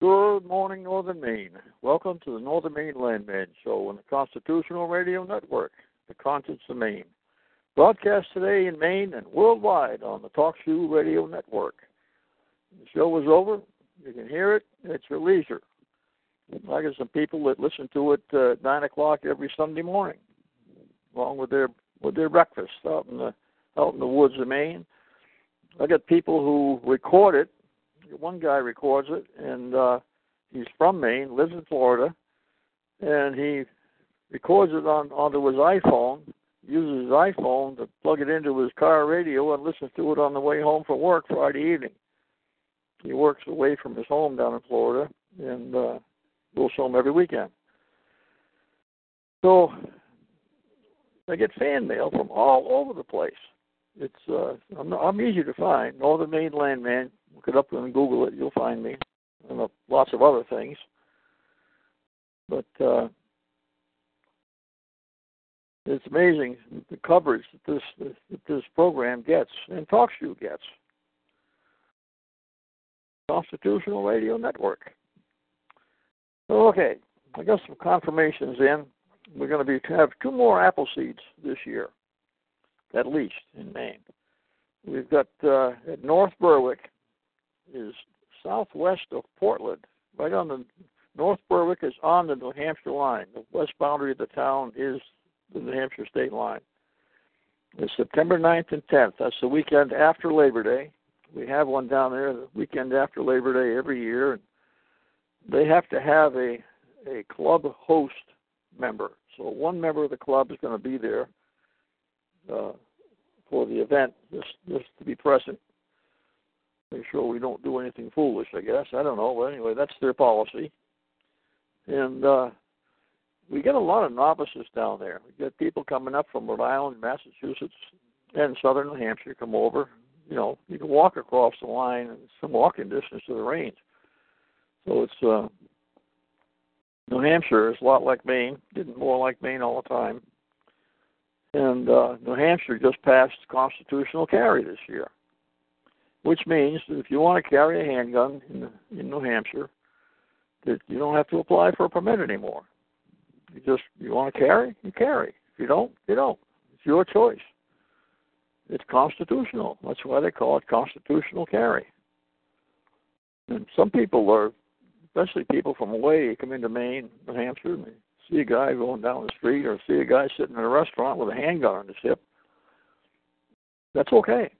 Good morning, Northern Maine. Welcome to the Northern Maine Landman Show on the Constitutional Radio Network, the conscience of Maine. Broadcast today in Maine and worldwide on the Talk Shoe Radio Network. The show is over. You can hear it at your leisure. I got some people that listen to it uh, at nine o'clock every Sunday morning, along with their with their breakfast out in the out in the woods of Maine. I got people who record it one guy records it, and uh, he's from Maine, lives in Florida, and he records it on onto his iPhone, uses his iPhone to plug it into his car radio, and listens to it on the way home from work Friday evening. He works away from his home down in Florida, and uh, we'll show him every weekend. So I get fan mail from all over the place. It's uh, I'm, I'm easy to find. Northern Maine Landman. Look it up and Google it. You'll find me, and uh, lots of other things. But uh, it's amazing the coverage that this that this program gets and TalkShoe gets. Constitutional Radio Network. Okay, I got some confirmations in. We're going to be have two more Appleseeds this year, at least in Maine. We've got uh, at North Berwick is southwest of Portland, right on the North Berwick is on the New Hampshire line. The west boundary of the town is the New Hampshire state line. It's September 9th and 10th. That's the weekend after Labor Day. We have one down there the weekend after Labor Day every year. And they have to have a a club host member. So one member of the club is going to be there uh, for the event, just just to be present. Make sure we don't do anything foolish. I guess I don't know, but anyway, that's their policy. And uh, we get a lot of novices down there. We get people coming up from Rhode Island, Massachusetts, and southern New Hampshire come over. you know you can walk across the line and some walking distance to the range. So it's uh, New Hampshire is a lot like Maine, getting more like Maine all the time. And uh, New Hampshire just passed constitutional carry this year, which means that if you want to carry a handgun in, in New Hampshire, that you don't have to apply for a permit anymore. You just you want to carry, you carry. If you don't, you don't. It's your choice. It's constitutional. That's why they call it constitutional carry. And some people are, especially people from away, come into Maine, New Hampshire, see a guy going down the street or see a guy sitting in a restaurant with a handgun on his hip. That's okay.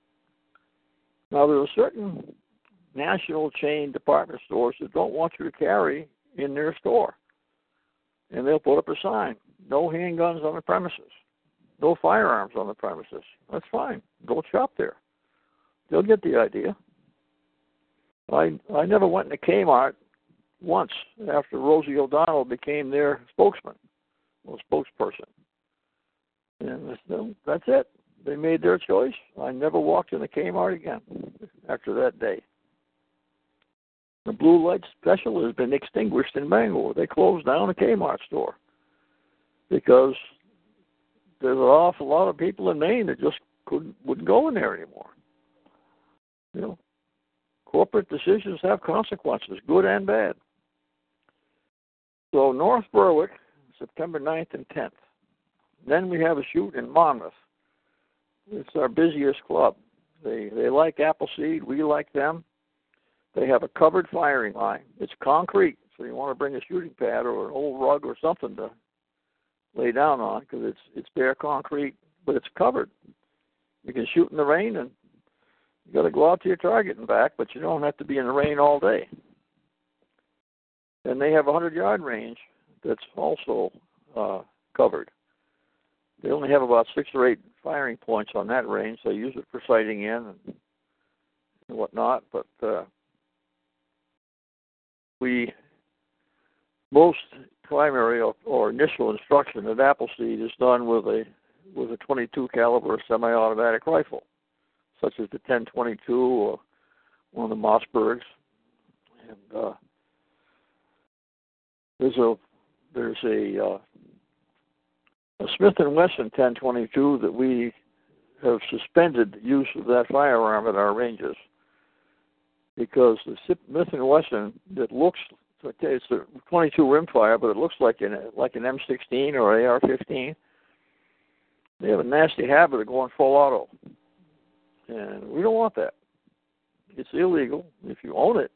Now there are certain national chain department stores that don't want you to carry in their store. And they'll put up a sign no handguns on the premises, no firearms on the premises. That's fine. Go shop there. They'll get the idea. I I never went into Kmart once after Rosie O'Donnell became their spokesman, or spokesperson. And that's it. They made their choice. I never walked in a Kmart again after that day. The blue light special has been extinguished in Bangor. They closed down a Kmart store because there's an awful lot of people in Maine that just couldn't wouldn't go in there anymore. You know, corporate decisions have consequences, good and bad. So North Berwick, September 9th and 10th. Then we have a shoot in Monmouth. It's our busiest club. They they like Appleseed. We like them. They have a covered firing line. It's concrete, so you want to bring a shooting pad or an old rug or something to lay down on because it's it's bare concrete, but it's covered. You can shoot in the rain and you got to go out to your target and back, but you don't have to be in the rain all day. And they have a hundred yard range that's also uh, covered. They only have about six or eight firing points on that range. They use it for sighting in and, and whatnot. But uh, we most primary or, or initial instruction at Appleseed is done with a with a 22 caliber semi-automatic rifle, such as the 1022 or one of the Mossbergs. And uh, there's a there's a uh, a Smith and Wesson 1022 that we have suspended use of that firearm at our ranges because the Smith and Wesson that looks it's a 22 rimfire, but it looks like an like an M16 or AR-15. They have a nasty habit of going full auto, and we don't want that. It's illegal if you own it,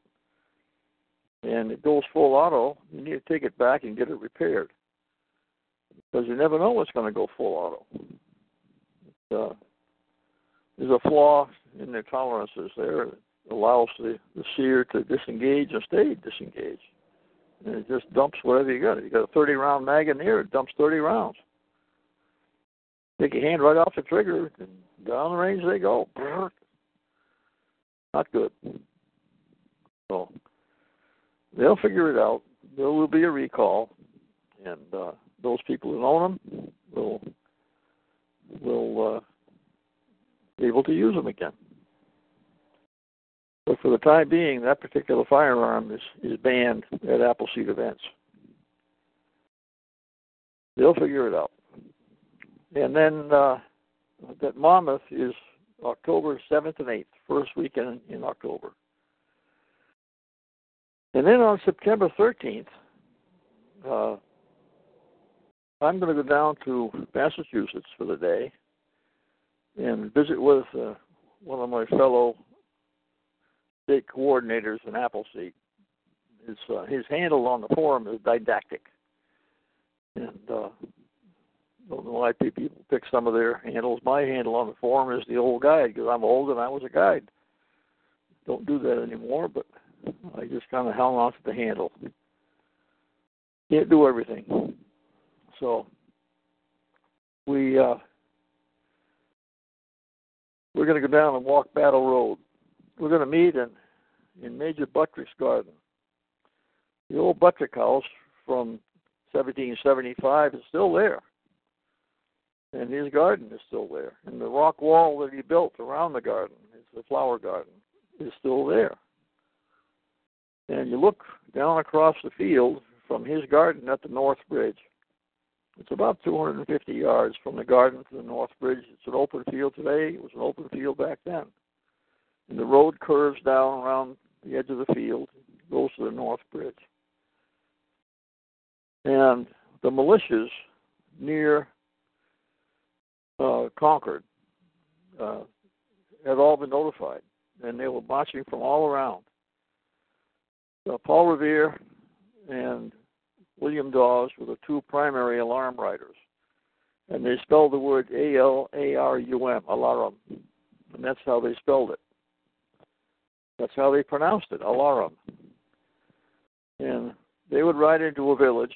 and it goes full auto. You need to take it back and get it repaired because you never know what's going to go full auto. Uh, there's a flaw in their tolerances there that allows the, the sear to disengage and stay disengaged. And it just dumps whatever you got. You got a 30 round mag in there, it dumps 30 rounds. Take your hand right off the trigger, and down the range they go. Not good. So they'll figure it out. There will be a recall, and uh, those people who own them will will uh, be able to use them again. But for the time being, that particular firearm is, is banned at Appleseed events. They'll figure it out. And then uh, that Monmouth is October 7th and 8th, first weekend in October. And then on September 13th, uh, I'm going to go down to Massachusetts for the day and visit with uh, one of my fellow state coordinators in Appleseed. His uh, his handle on the forum is didactic, and uh, don't know why people pick some of their handles. My handle on the forum is the old guide because I'm old and I was a guide. Don't do that anymore, but I just kind of hung on to the handle. Can't do everything, so we uh, we're going to go down and walk Battle Road we're going to meet in in Major Buttrick's garden. The old Buttrick house from 1775 is still there, and his garden is still there. And the rock wall that he built around the garden is the flower garden, is still there. And you look down across the field from his garden at the North Bridge. It's about 250 yards from the garden to the North Bridge. It's an open field today. It was an open field back then. And the road curves down around the edge of the field, goes to the North Bridge. And the militias near uh, Concord uh, had all been notified, and they were marching from all around. Uh, Paul Revere and William Dawes were the two primary alarm riders, and they spelled the word A L A R U M, alarum, and that's how they spelled it. That's how they pronounced it, alarum. And they would ride into a village,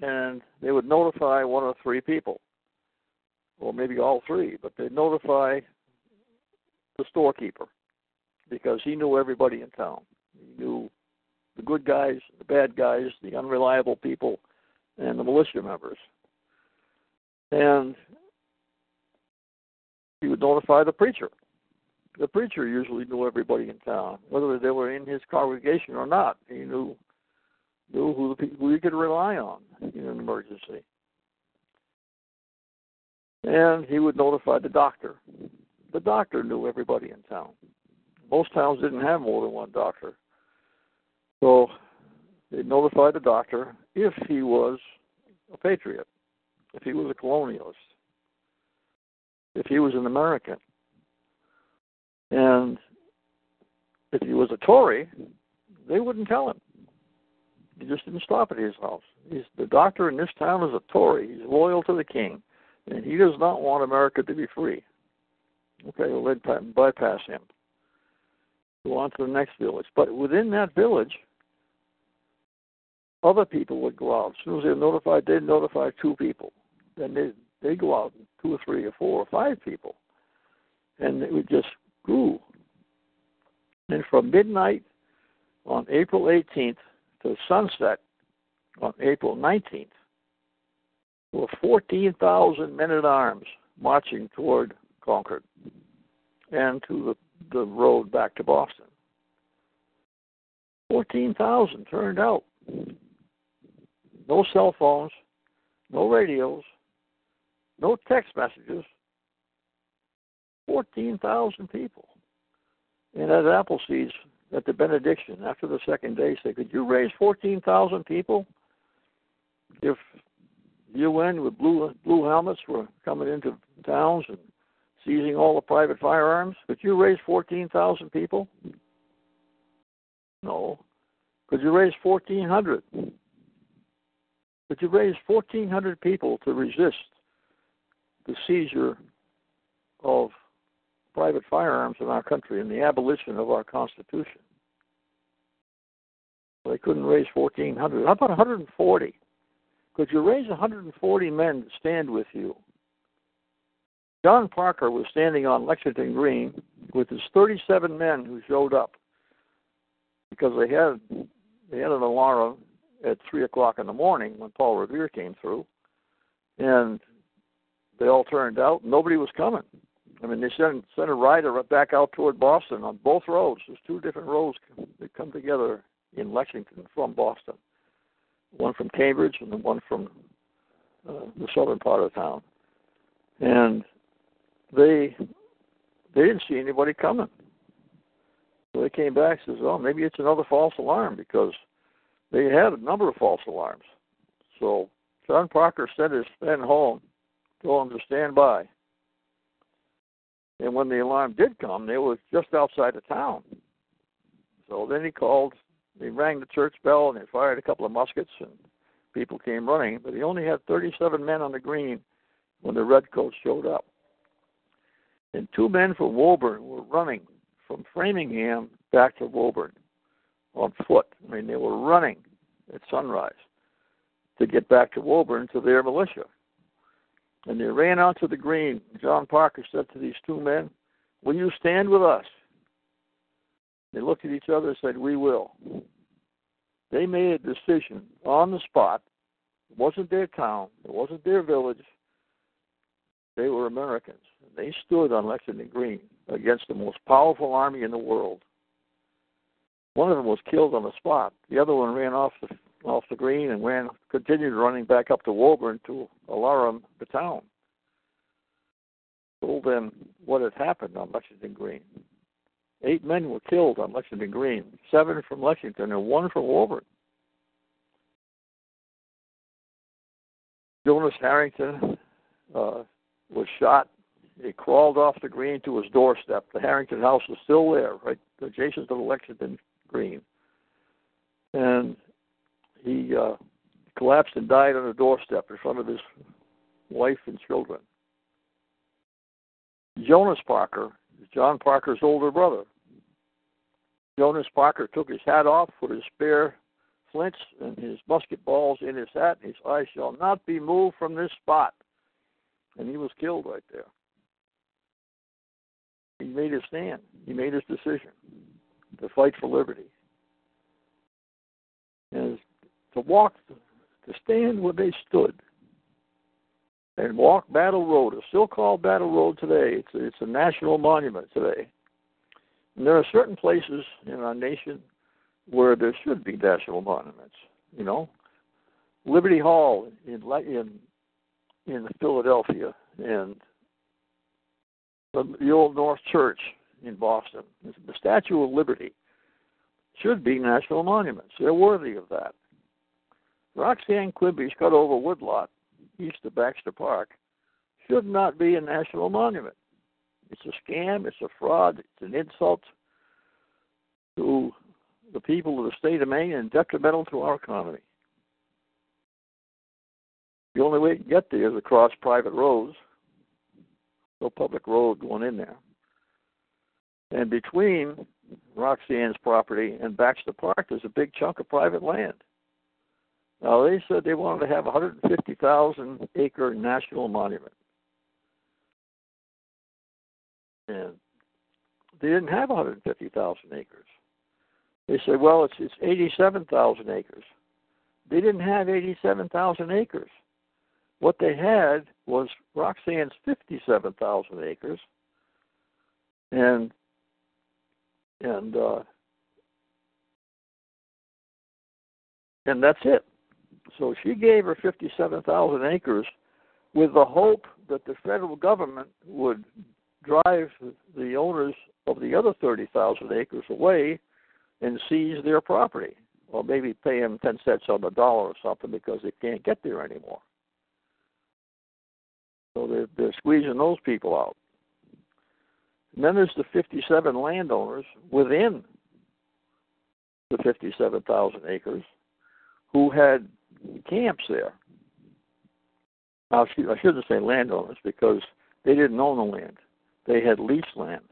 and they would notify one or three people, or maybe all three, but they'd notify the storekeeper because he knew everybody in town. He knew the good guys, the bad guys, the unreliable people, and the militia members. And he would notify the preacher. The preacher usually knew everybody in town, whether they were in his congregation or not. He knew knew who the people he could rely on in an emergency. And he would notify the doctor. The doctor knew everybody in town. Most towns didn't have more than one doctor. So they notified the doctor if he was a patriot, if he was a colonialist, if he was an American. And if he was a Tory, they wouldn't tell him. He just didn't stop at his house. He's the doctor in this town is a Tory. He's loyal to the king, and he does not want America to be free. Okay, well, they'd bypass him. Go on to the next village. But within that village, other people would go out. As soon as they're notified, they'd notify two people. Then they they go out, two or three or four or five people, and it would just grew. And from midnight on April 18th to sunset on April 19th, there were 14,000 men at arms marching toward Concord and to the, the road back to Boston. 14,000 turned out. No cell phones, no radios, no text messages. 14,000 people. And at Appleseeds, at the benediction, after the second day, said, Could you raise 14,000 people if UN with blue, blue helmets were coming into towns and seizing all the private firearms? Could you raise 14,000 people? No. Could you raise 1,400? Could you raise 1,400 people to resist the seizure of private firearms in our country and the abolition of our Constitution? They couldn't raise 1,400. How about 140? Could you raise 140 men to stand with you? John Parker was standing on Lexington Green with his 37 men who showed up because they had they had an alarm at three o'clock in the morning when Paul Revere came through, and they all turned out. Nobody was coming. I mean, they sent sent a rider back out toward Boston on both roads. There's two different roads that come together in Lexington from Boston. One from Cambridge and the one from uh, the southern part of town. And they they didn't see anybody coming. So they came back and says, "Oh, maybe it's another false alarm because they had a number of false alarms." So John Parker sent his men home, told them to stand by. And when the alarm did come, they were just outside of town. So then he called, he rang the church bell, and they fired a couple of muskets, and people came running. But he only had 37 men on the green when the redcoats showed up and two men from Woburn were running from Framingham back to Woburn on foot. I mean, they were running at sunrise to get back to Woburn to their militia. And they ran out to the green. John Parker said to these two men, Will you stand with us? They looked at each other and said, We will. They made a decision on the spot. It wasn't their town, it wasn't their village. They were Americans. They stood on Lexington Green against the most powerful army in the world. One of them was killed on the spot. The other one ran off the off the green and ran continued running back up to Woburn to alarm the town. Told them what had happened on Lexington Green. Eight men were killed on Lexington Green, seven from Lexington and one from Woburn. Jonas Harrington uh, was shot. He crawled off the green to his doorstep. The Harrington house was still there, right adjacent to the Lexington And he uh, collapsed and died on the doorstep in front of his wife and children. Jonas Parker John Parker's older brother. Jonas Parker took his hat off, put his spare flints and his musket balls in his hat, and his I shall not be moved from this spot. And he was killed right there. He made his stand. He made his decision to fight for liberty. And to walk, to stand where they stood and walk Battle Road. It's still called Battle Road today. It's a, it's a national monument today. And there are certain places in our nation where there should be national monuments. You know, Liberty Hall in in in Philadelphia and the, the Old North Church in Boston. The Statue of Liberty should be national monuments. They're worthy of that. Roxanne Quimby's cut over woodlot east of Baxter Park should not be a national monument. It's a scam, it's a fraud, it's an insult to the people of the state of Maine and detrimental to our economy. The only way to get there is across private roads, no public road going in there. And between Roxanne's property and Baxter Park, there's a big chunk of private land. Now they said they wanted to have a 150,000 acre national monument, and they didn't have 150,000 acres. They said, well, it's it's 87,000 acres. They didn't have 87,000 acres. What they had was Roxanne's 57,000 acres, and and uh, and that's it. So she gave her 57,000 acres with the hope that the federal government would drive the owners of the other 30,000 acres away and seize their property, or maybe pay them 10 cents on the dollar or something because they can't get there anymore. So they're, they're squeezing those people out. And then there's the 57 landowners within the 57,000 acres who had camps there. Now, I shouldn't say landowners because they didn't own the land; they had leased land,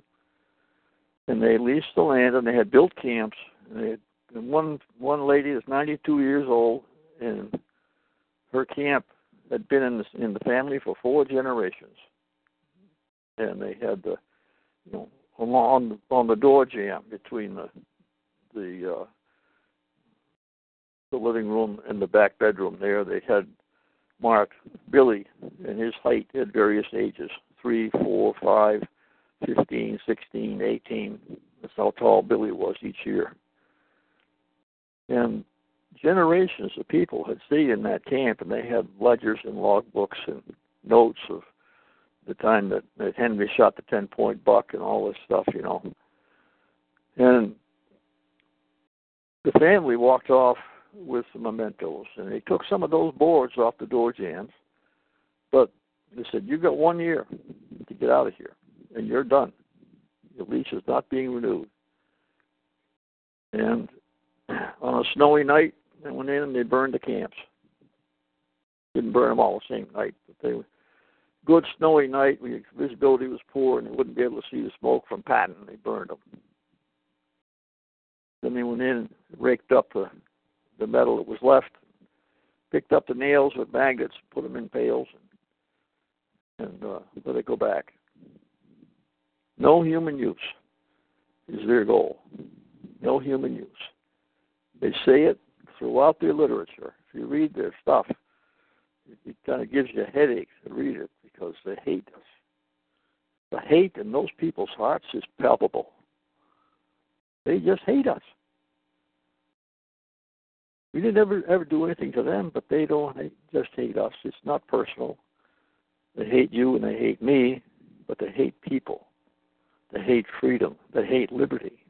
and they leased the land and they had built camps. And had, and one one lady is 92 years old, and her camp had been in the in the family for four generations, and they had the on on the door jamb between the the uh, the living room and the back bedroom there. They had marked Billy and his height at various ages three, four, five, fifteen, sixteen, eighteen. That's how tall Billy was each year. And generations of people had stayed in that camp, and they had ledgers and logbooks and notes of the time that, that Henry shot the 10 point buck and all this stuff, you know. And the family walked off with some mementos, and they took some of those boards off the door jambs. But they said, "You got one year to get out of here, and you're done. Your lease is not being renewed." And on a snowy night, they went in and they burned the camps. Didn't burn them all the same night, but they good snowy night. visibility was poor, and they wouldn't be able to see the smoke from Patten. They burned them. Then they went in raked up the the metal that was left, picked up the nails with magnets, put them in pails, and, and uh, let it go back. No human use is their goal. No human use. They say it throughout their literature. If you read their stuff, it, kind of gives you a headache to read it because they hate us. The hate in those people's hearts is palpable. They just hate us. We didn't ever ever do anything to them, but they don't they just hate us. It's not personal. They hate you and they hate me, but they hate people. They hate freedom. They hate liberty.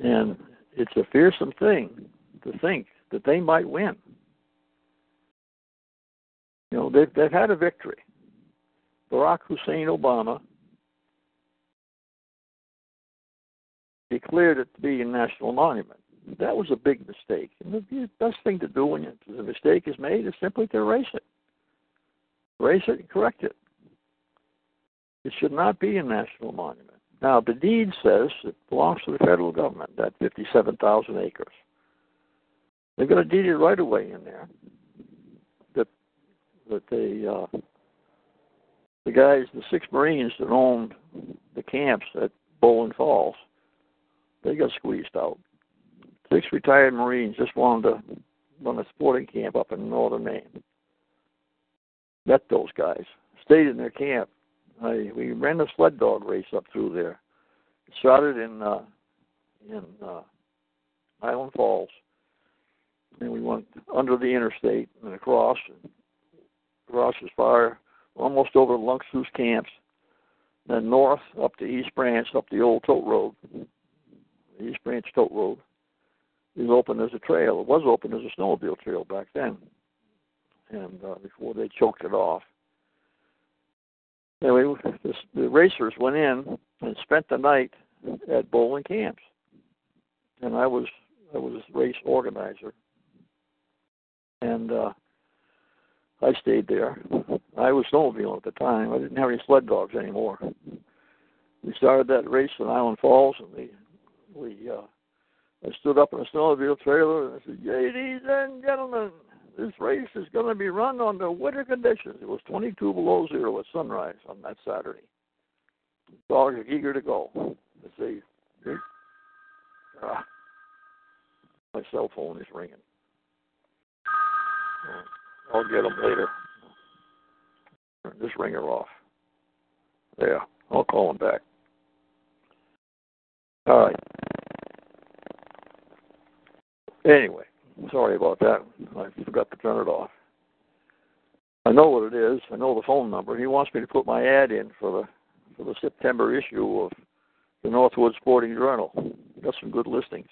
And it's a fearsome thing to think that they might win. Know, they've, they've had a victory. Barack Hussein Obama declared it to be a national monument. That was a big mistake. And the best thing to do when the mistake is made is simply to erase it. Erase it and correct it. It should not be a national monument. Now, the deed says it belongs to the federal government, that 57,000 acres. They're going to deed it right away in there. That they uh, the guys, the six Marines that owned the camps at Bowlin Falls, they got squeezed out. Six retired Marines just wanted to run a sporting camp up in northern Maine. Met those guys, stayed in their camp. I, we ran a sled dog race up through there. It started in uh, in uh, Island Falls, and we went under the interstate and across, and across Fire, almost over Lunk's camps, then north up to East Branch, up the old tote road. East Branch tote road is open as a trail. It was open as a snowmobile trail back then, and uh, before they choked it off. Anyway, this, the racers went in and spent the night at Bowlin camps, and I was I was race organizer, and uh, I stayed there. I was snowmobiling at the time. I didn't have any sled dogs anymore. We started that race in Island Falls, and we we uh, I stood up in a snowmobile trailer and I said, "Ladies and gentlemen, this race is going to be run under winter conditions." It was 22 below zero at sunrise on that Saturday. Dogs are eager to go. Let's see. Ah, my cell phone is ringing. I'll get them later. Just ring her off. Yeah, I'll call him back. All right. Anyway, sorry about that. I forgot to turn it off. I know what it is. I know the phone number. He wants me to put my ad in for the for the September issue of the Northwoods Sporting Journal. Got some good listings.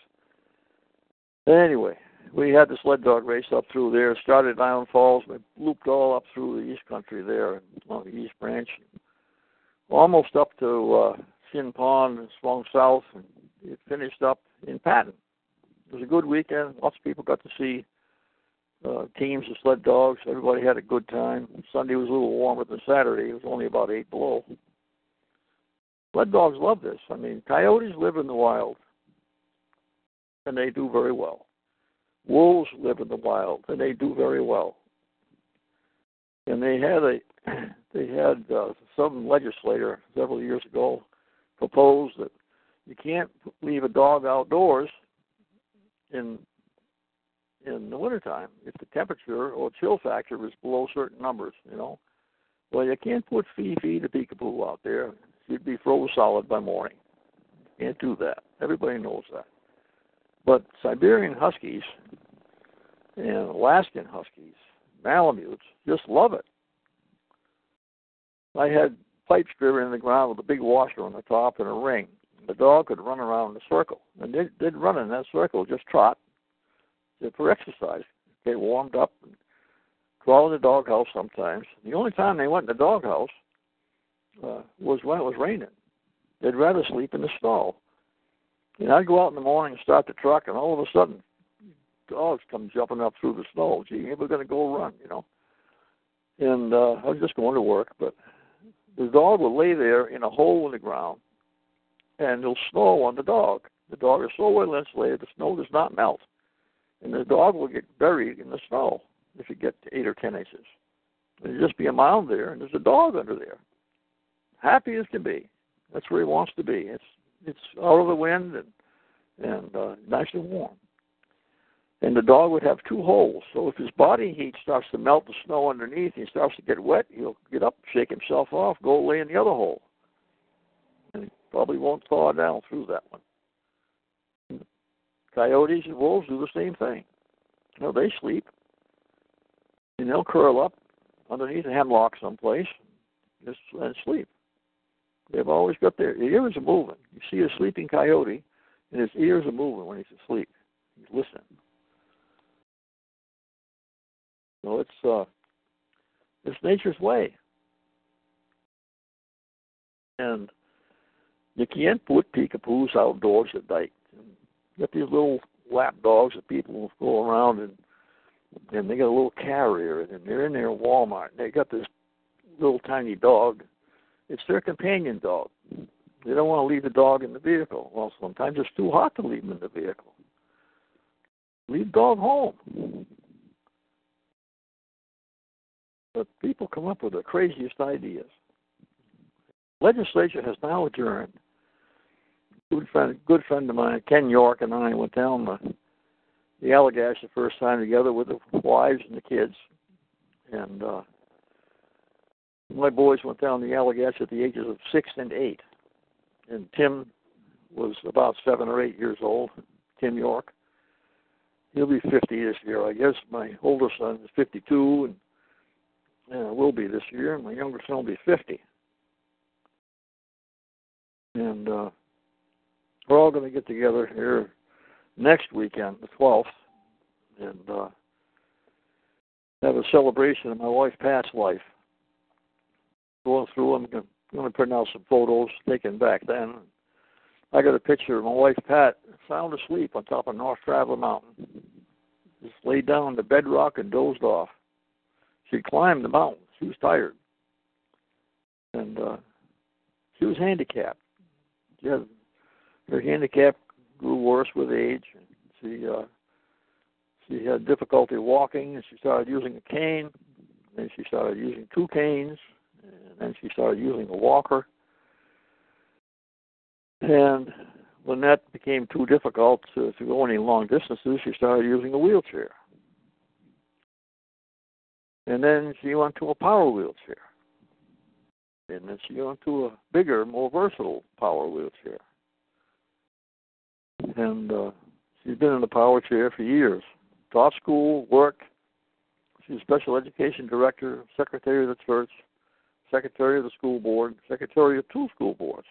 Anyway, we had the sled dog race up through there. Started at Island Falls, we looped all up through the East Country there along the East Branch, almost up to uh, Shin Pond and swung south, and it finished up in Patten. It was a good weekend. Lots of people got to see uh, teams of sled dogs. Everybody had a good time. Sunday was a little warmer than Saturday. It was only about eight below. Sled dogs love this. I mean, coyotes live in the wild, and they do very well. Wolves live in the wild, and they do very well. And they had a they had uh, some legislator several years ago propose that you can't leave a dog outdoors in in the wintertime if the temperature or chill factor is below certain numbers, you know. Well, you can't put Fifi the peekapoo out there. She'd be frozen solid by morning. Can't do that. Everybody knows that. But Siberian Huskies and Alaskan Huskies, Malamutes, just love it. I had pipes driven in the ground with a big washer on the top and a ring. The dog could run around in a circle, and they'd, they'd run in that circle, just trot, for exercise. Get warmed up and crawl in the doghouse sometimes. The only time they went in the doghouse uh, was when it was raining. They'd rather sleep in the snow. And I'd go out in the morning and start the truck, and all of a sudden, dogs come jumping up through the snow. Gee, we're going to go run, you know. And uh, I was just going to work, but the dog will lay there in a hole in the ground, and it'll snow on the dog. The dog is so well insulated, the snow does not melt, and the dog will get buried in the snow if you get eight or ten inches. There'll just be a mound there, and there's a dog under there, happy as can be. That's where he wants to be. It's it's out of the wind and and uh, nice and warm. and the dog would have two holes. So if his body heat starts to melt the snow underneath, he starts to get wet, he'll get up, shake himself off, go lay in the other hole. And he probably won't thaw down through that one. Coyotes and wolves do the same thing. You know, they sleep and they'll curl up underneath a hemlock someplace just and sleep. They've always got their ears are moving. You see a sleeping coyote, and his ears are moving when he's asleep. He's listening. So it's uh, it's nature's way, and you can't put peekapoos outdoors at night. You got these little lap dogs that people go around and and they got a little carrier and they're in there in Walmart and they got this little tiny dog. It's their companion dog. They don't want to leave the dog in the vehicle. Well, sometimes it's too hot to leave them in the vehicle. Leave dog home. But people come up with the craziest ideas. Legislature has now adjourned. Good friend, good friend of mine, Ken York, and I went down the, the Allagash the first time together with the wives and the kids, and uh, my boys went down the Allagash at the ages of six and eight, and Tim was about seven or eight years old. Tim York. He'll be 50 this year, I guess. My older son is 52, and uh, will be this year. My younger son will be 50. And uh, we're all going to get together here next weekend, the 12th, and uh, have a celebration of my wife Pat's life. Going through, I'm going to print out some photos taken back then. I got a picture of my wife Pat sound asleep on top of North Traveler Mountain. Just laid down on the bedrock and dozed off. She climbed the mountain. She was tired, and uh, she was handicapped. She had her handicap grew worse with age. She uh, she had difficulty walking, and she started using a cane. Then she started using two canes, and then she started using a walker. And when that became too difficult to, to go any long distances, she started using a wheelchair. And then she went to a power wheelchair. And then she went to a bigger, more versatile power wheelchair. And uh, she's been in the power chair for years. Taught school, worked. She's a special education director, secretary of the church, secretary of the school board, secretary of two school boards.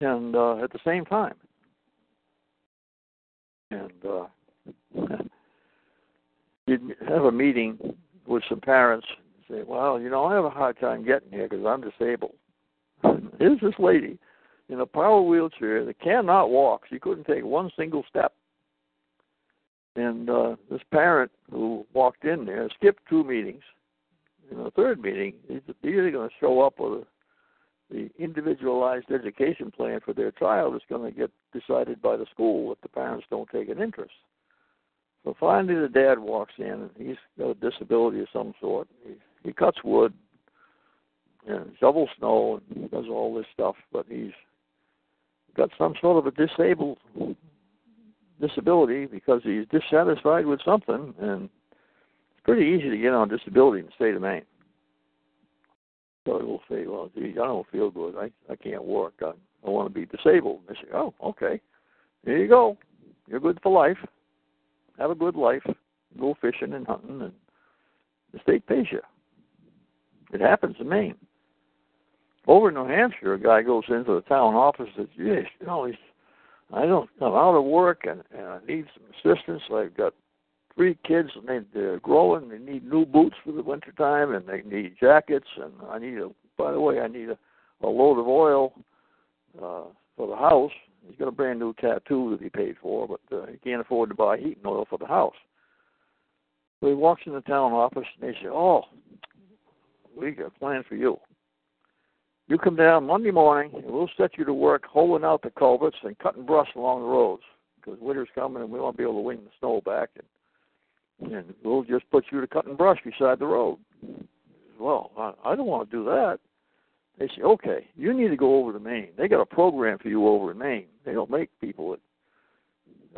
And uh, at the same time. And uh, you'd have a meeting with some parents and say, "Well, you know, I have a hard time getting here because I'm disabled." Here's this lady in a power wheelchair that cannot walk. She couldn't take one single step. And uh, this parent who walked in there skipped two meetings. In the third meeting, he's either going to show up with the individualized education plan for their child is going to get decided by the school if the parents don't take an interest. So finally, the dad walks in, and he's got a disability of some sort. He, he cuts wood and shovels snow and does all this stuff, but he's got some sort of a disabled disability because he's dissatisfied with something, and pretty easy to get on disability in the state of Maine. So he'll say, "Well, gee, I don't feel good. I I can't work. I, I want to be disabled." They say, "Oh, okay. Here you go. You're good for life." have a good life, go fishing and hunting, and the state pays you. It happens in Maine. Over in New Hampshire, a guy goes into the town office and says, "Yes, you know, he's, I don't, I'm out of work and, and I need some assistance. I've got three kids and they, they're growing. They need new boots for the winter time and they need jackets and I need a. By the way, I need a, a load of oil uh, for the house He's got a brand new tattoo that he paid for, but uh, he can't afford to buy heating oil for the house. So he walks in the town office and they say, "Oh, we got a plan for you. You come down Monday morning, and we'll set you to work holing out the culverts and cutting brush along the roads because winter's coming and we want to be able to wing the snow back, and and we'll just put you to cutting brush beside the road." Well, I, I don't want to do that. They say, okay, you need to go over to Maine. They got a program for you over in Maine. They don't make people that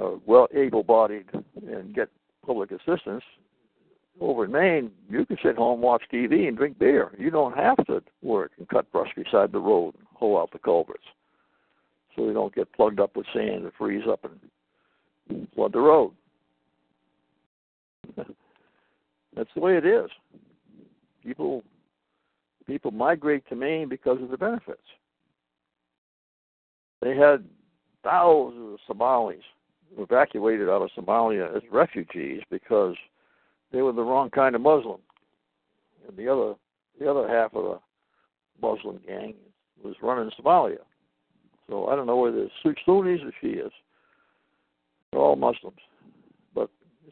uh, well able-bodied and get public assistance, over in Maine, you can sit home, watch TV, and drink beer. You don't have to work and cut brush beside the road and hoe out the culverts, so you don't get plugged up with sand and freeze up and flood the road. That's the way it is. People people migrate to Maine because of the benefits. They had thousands of Somalis evacuated out of Somalia as refugees because they were the wrong kind of Muslim. And the other the other half of the Muslim gang was running Somalia. So I don't know whether it's Sunnis or Shias. They're all Muslims.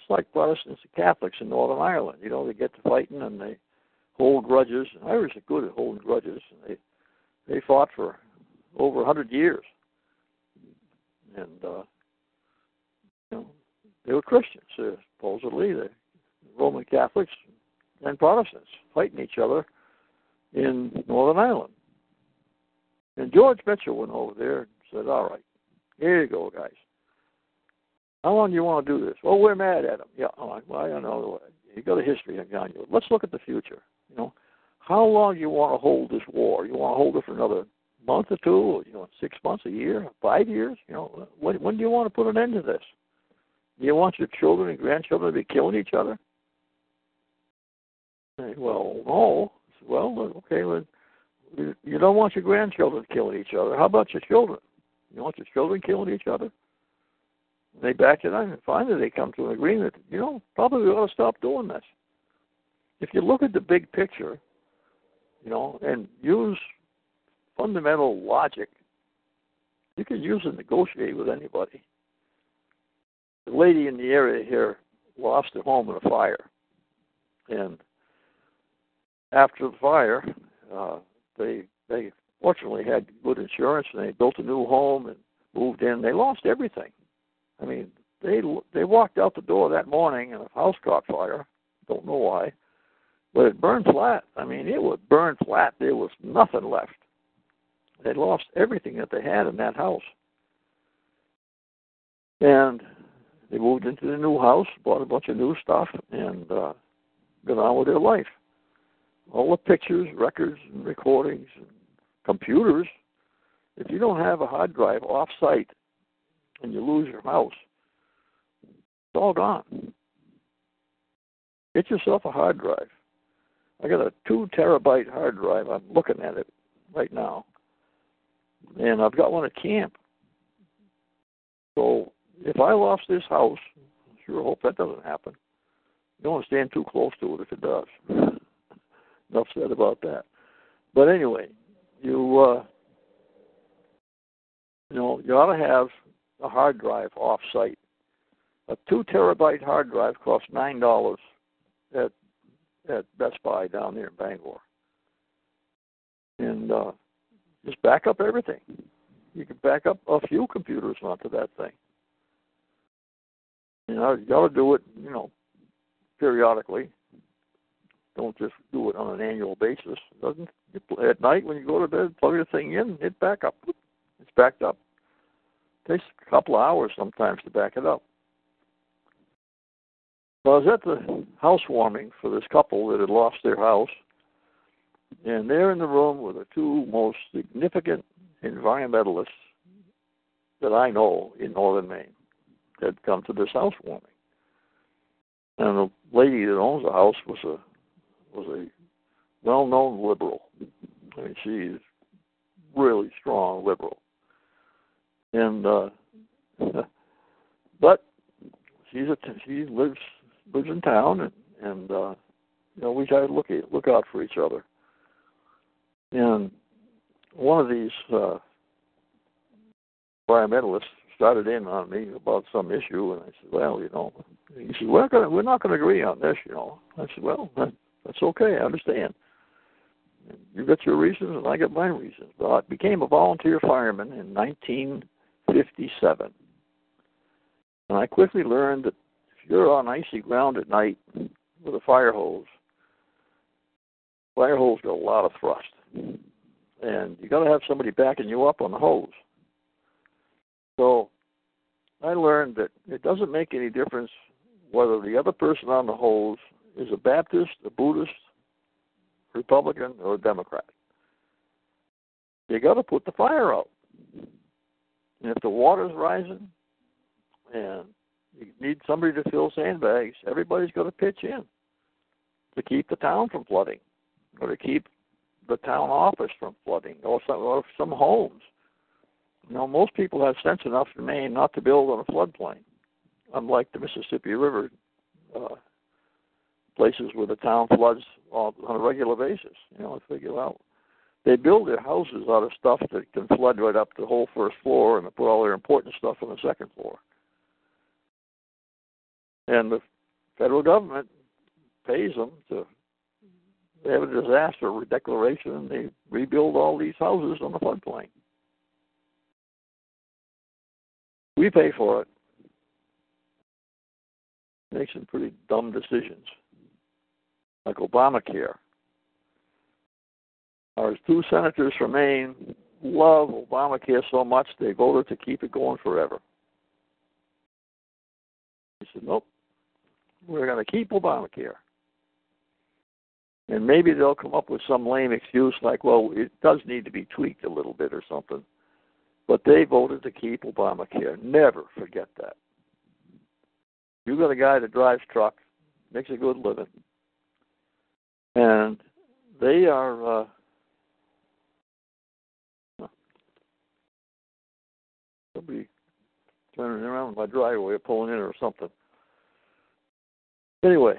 It's like Protestants and Catholics in Northern Ireland. You know, they get to fighting and they hold grudges. And Irish are good at holding grudges. And they they fought for over a hundred years, and uh, you know they were Christians. Uh, supposedly, they Roman Catholics and Protestants fighting each other in Northern Ireland. And George Mitchell went over there and said, "All right, here you go, guys. How long do you want to do this? Well, we're mad at him. Yeah, I'm well, I don't know. You got a history on you. Let's look at the future. You know, how long do you want to hold this war? You want to hold it for another month or two, or, you know, six months, a year, five years? You know, when, when do you want to put an end to this? Do you want your children and grandchildren to be killing each other? Well, no. Well, okay. Well, you don't want your grandchildren killing each other. How about your children? You want your children killing each other? They back it up, and finally they come to an agreement. You know, probably we ought to stop doing this. If you look at the big picture, you know, and use fundamental logic, you can use to negotiate with anybody. The lady in the area here lost her home in a fire, and after the fire, uh, they they fortunately had good insurance and they built a new home and moved in. They lost everything. I mean, they they walked out the door that morning and the house caught fire. Don't know why, but it burned flat. I mean, it was burned flat. There was nothing left. They lost everything that they had in that house, and they moved into the new house, bought a bunch of new stuff, and uh, got on with their life all the pictures, records, and recordings, and computers. If you don't have a hard drive off site and you lose your house, it's all gone. Get yourself a hard drive. I got a two terabyte hard drive. I'm looking at it right now. And I've got one at camp. So if I lost this house, sure hope that doesn't happen. You don't want to stand too close to it if it does. enough said about that. But anyway, you uh, you know you ought to have a hard drive off site. A two terabyte hard drive costs nine dollars at at Best Buy down there in Bangor, and uh, just back up everything. You can back up a few computers onto that thing. You know, you got to do it, you know, periodically. Don't just do it on an annual basis. Doesn't at night when you go to bed, plug the thing in, hit back up. It's backed up. Takes a couple of hours sometimes to back it up. So I was at the housewarming for this couple that had lost their house, and they're in the room with the two most significant environmentalists that I know in northern Maine had come to this housewarming. And the lady that owns the house was a was a well-known liberal. I mean, she's really strong liberal, and uh, but she's a she lives lives in town, and and uh, you know we try to look at, look out for each other. And one of these uh, environmentalists started in on me about some issue, and I said, "Well, you know," he said, "We're gonna we're not going to agree on this, you know." I said, "Well, that's okay. I understand. You got your reasons, and I got my reasons. Well, I became a volunteer fireman in 1957. And I quickly learned that if you're on icy ground at night with a fire hose, fire hose got a lot of thrust. And you got to have somebody backing you up on the hose. So I learned that it doesn't make any difference whether the other person on the hose is a Baptist, a Buddhist, Republican, or a Democrat. You got to put the fire out. And if the water's rising and you need somebody to fill sandbags, everybody's got to pitch in to keep the town from flooding or to keep the town office from flooding or some, or some homes. You know, most people have sense enough in Maine not to build on a floodplain, unlike the Mississippi River uh, places where the town floods on a regular basis. You know, figure out they build their houses out of stuff that can flood right up the whole first floor and they put all their important stuff on the second floor. And the federal government pays them to they have a disaster declaration and they rebuild all these houses on the floodplain. We pay for it. Make some pretty dumb decisions, like Obamacare. Our two senators from Maine love Obamacare so much they voted to keep it going forever. He said, nope, we're going to keep Obamacare. And maybe they'll come up with some lame excuse like, well, it does need to be tweaked a little bit or something. But they voted to keep Obamacare. Never forget that. You got a guy that drives trucks, makes a good living, and they are. Uh, somebody turning around my driveway or pulling in or something. Anyway,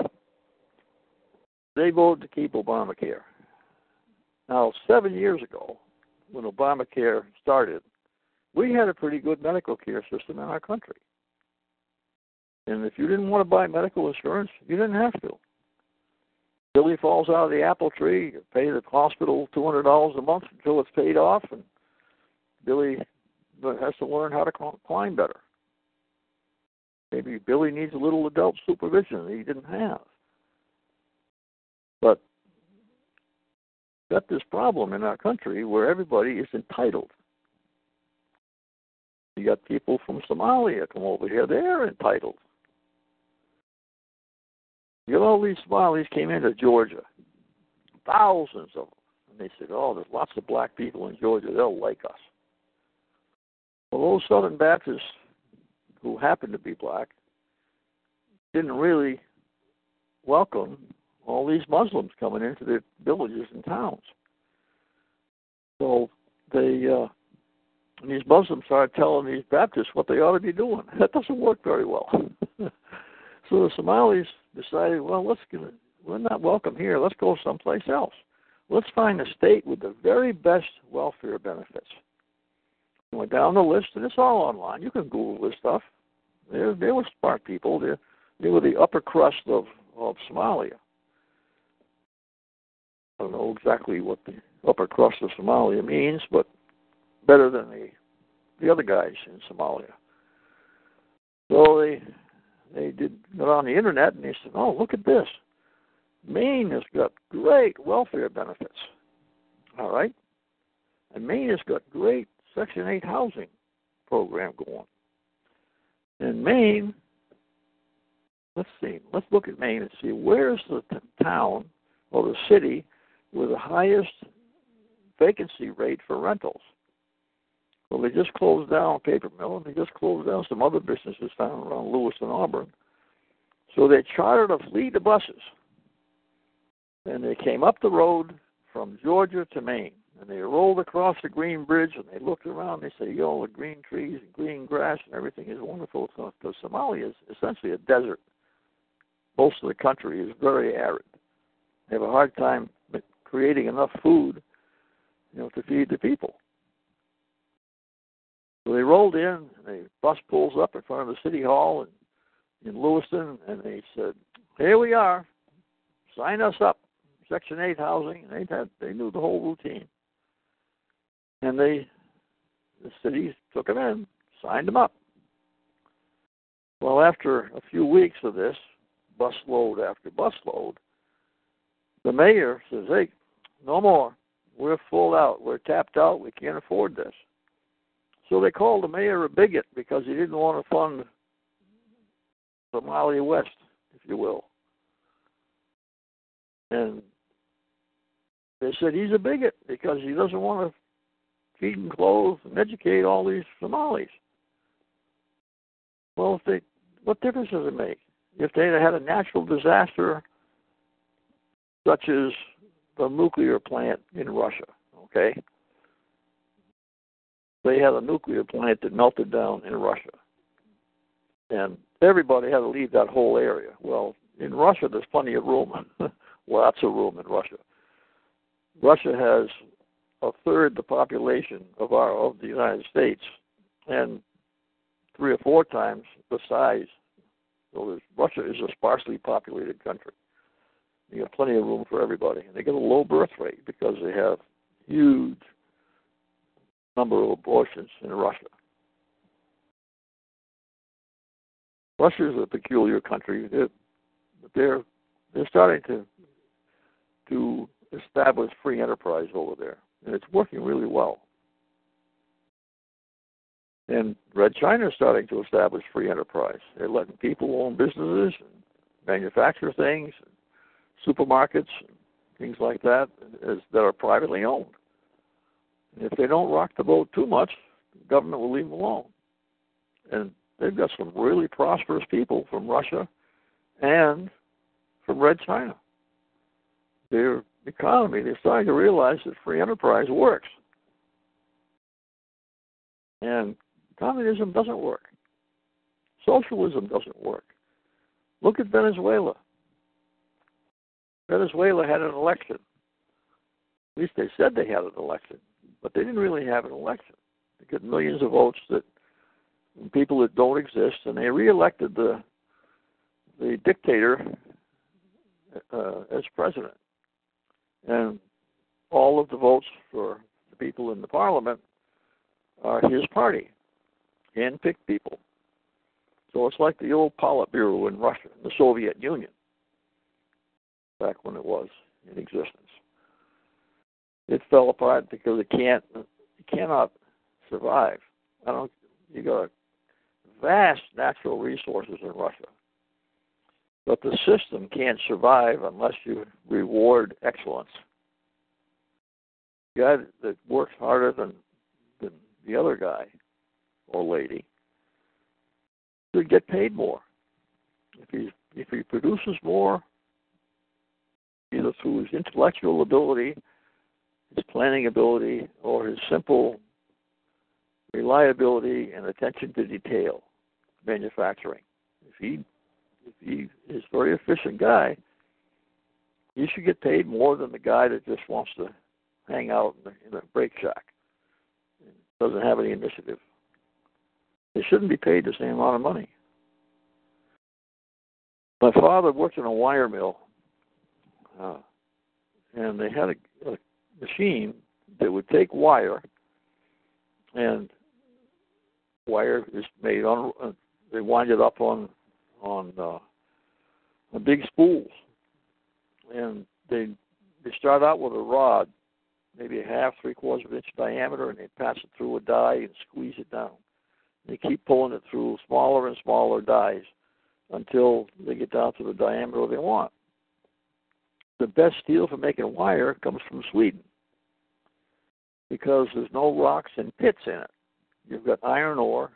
they voted to keep Obamacare. Now, seven years ago, when Obamacare started, we had a pretty good medical care system in our country. And if you didn't want to buy medical insurance, you didn't have to. Billy falls out of the apple tree, you pay the hospital two hundred dollars a month until it's paid off, and Billy has to learn how to climb better. Maybe Billy needs a little adult supervision that he didn't have. But got this problem in our country where everybody is entitled. You got people from Somalia come over here, they're entitled. You got all these Somalis came into Georgia, thousands of them. And they said, oh, there's lots of black people in Georgia, they'll like us. Well, those Southern Baptists who happened to be black didn't really welcome all these Muslims coming into their villages and towns. So they uh, these Muslims started telling these Baptists what they ought to be doing. That doesn't work very well. so the Somalis decided, well, let's get. We're not welcome here. Let's go someplace else. Let's find a state with the very best welfare benefits. We went down the list, and it's all online. You can Google this stuff. They, they were smart people. They, they were the upper crust of, of Somalia. I don't know exactly what the upper crust of Somalia means, but better than the the other guys in Somalia. So they they did got on the internet and they said, "Oh, look at this! Maine has got great welfare benefits. All right, and Maine has got great Section Eight housing program going. In Maine, let's see, let's look at Maine and see where's the t- town or the city with the highest vacancy rate for rentals. Well, they just closed down Paper Mill, and they just closed down some other businesses down around Lewis and Auburn. So they chartered a fleet of buses, and they came up the road from Georgia to Maine, and they rolled across the green bridge, and they looked around. And they say, "Yo, the green trees and green grass and everything is wonderful." So, because Somalia is essentially a desert. Most of the country is very arid. They have a hard time creating enough food, you know, to feed the people. So they rolled in, and the bus pulls up in front of the city hall in, in Lewiston, and they said, "Here we are. Sign us up, Section 8 housing." And they had they knew the whole routine, and they the city took them in, signed them up. Well, after a few weeks of this, bus load after bus load, the mayor says, "Hey, no more. We're full out. We're tapped out. We can't afford this." So they called the mayor a bigot because he didn't want to fund Somali West, if you will. And they said he's a bigot because he doesn't want to feed and clothe and educate all these Somalis. Well, if they, what difference does it make? If they had a natural disaster such as the nuclear plant in Russia, okay? They had a nuclear plant that melted down in Russia. And everybody had to leave that whole area. Well, in Russia, there's plenty of room, lots of room in Russia. Russia has a third the population of our of the United States, and three or four times the size. So Russia is a sparsely populated country. You have plenty of room for everybody. And they get a low birth rate because they have huge number of abortions in Russia. Russia is a peculiar country. They're they're, they're starting to to establish free enterprise over there, and it's working really well. And Red China is starting to establish free enterprise. They're letting people own businesses manufacture things, supermarkets, things like that, as, that are privately owned. And if they don't rock the boat too much, the government will leave them alone. And they've got some really prosperous people from Russia and from Red China. Their economy, they're starting to realize that free enterprise works. And communism doesn't work. Socialism doesn't work. Look at Venezuela. Venezuela had an election. At least they said they had an election, but they didn't really have an election. They got millions of votes that people that don't exist, and they reelected the the dictator uh, as president. And all of the votes for the people in the parliament are his party, hand-picked people. So it's like the old Politburo in Russia, the Soviet Union, back when it was in existence. It fell apart because it can't, it cannot survive. I don't. You got vast natural resources in Russia. But the system can't survive unless you reward excellence. The guy that works harder than, than the other guy or lady should get paid more. If he if he produces more, either through his intellectual ability, his planning ability, or his simple reliability and attention to detail, manufacturing. If he he is a very efficient guy, he should get paid more than the guy that just wants to hang out in the, in a break shack, doesn't have any initiative. They shouldn't be paid the same amount of money. My father worked in a wire mill, uh, and they had a, a machine that would take wire, and wire is made on. Uh, they wind it up on on uh, big spools, and they they start out with a rod, maybe a half, three quarters of an inch diameter, and they pass it through a die and squeeze it down. They keep pulling it through smaller and smaller dies until they get down to the diameter they want. The best steel for making wire comes from Sweden because there's no rocks and pits in it. You've got iron ore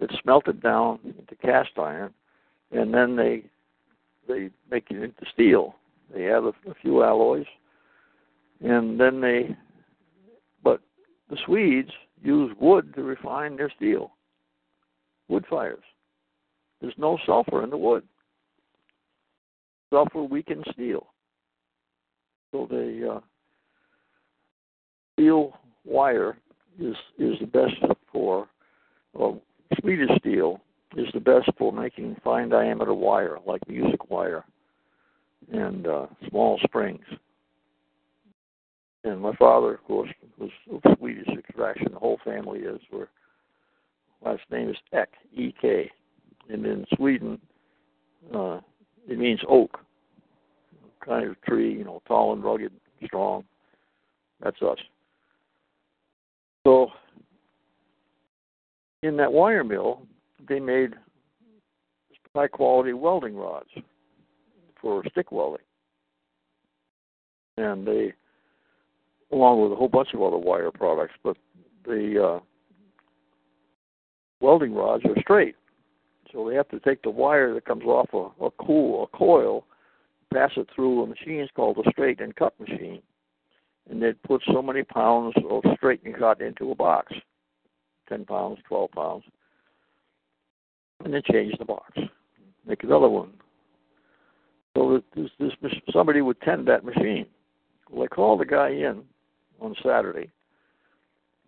that's smelted down into cast iron, and then they they make it into steel. They add a, a few alloys, and then they. But the Swedes use wood to refine their steel. Wood fires. There's no sulfur in the wood. Sulfur weakens steel. So the uh, steel wire is is the best for well, Swedish steel is the best for making fine diameter wire, like music wire and uh, small springs. And my father, of course, was of Swedish extraction. The whole family is. Where last name is Ek, E K, and in Sweden, uh, it means oak, kind of tree, you know, tall and rugged, strong. That's us. So in that wire mill, they made high quality welding rods for stick welding. And they, along with a whole bunch of other wire products, but the uh, welding rods are straight. So they have to take the wire that comes off a, a cool, a coil, pass it through a machine it's called a straight and cut machine. And they'd put so many pounds of straight and cut into a box. Ten pounds, twelve pounds. And then change the box. Make another one. So this, this somebody would tend that machine. Well, they called the guy in on Saturday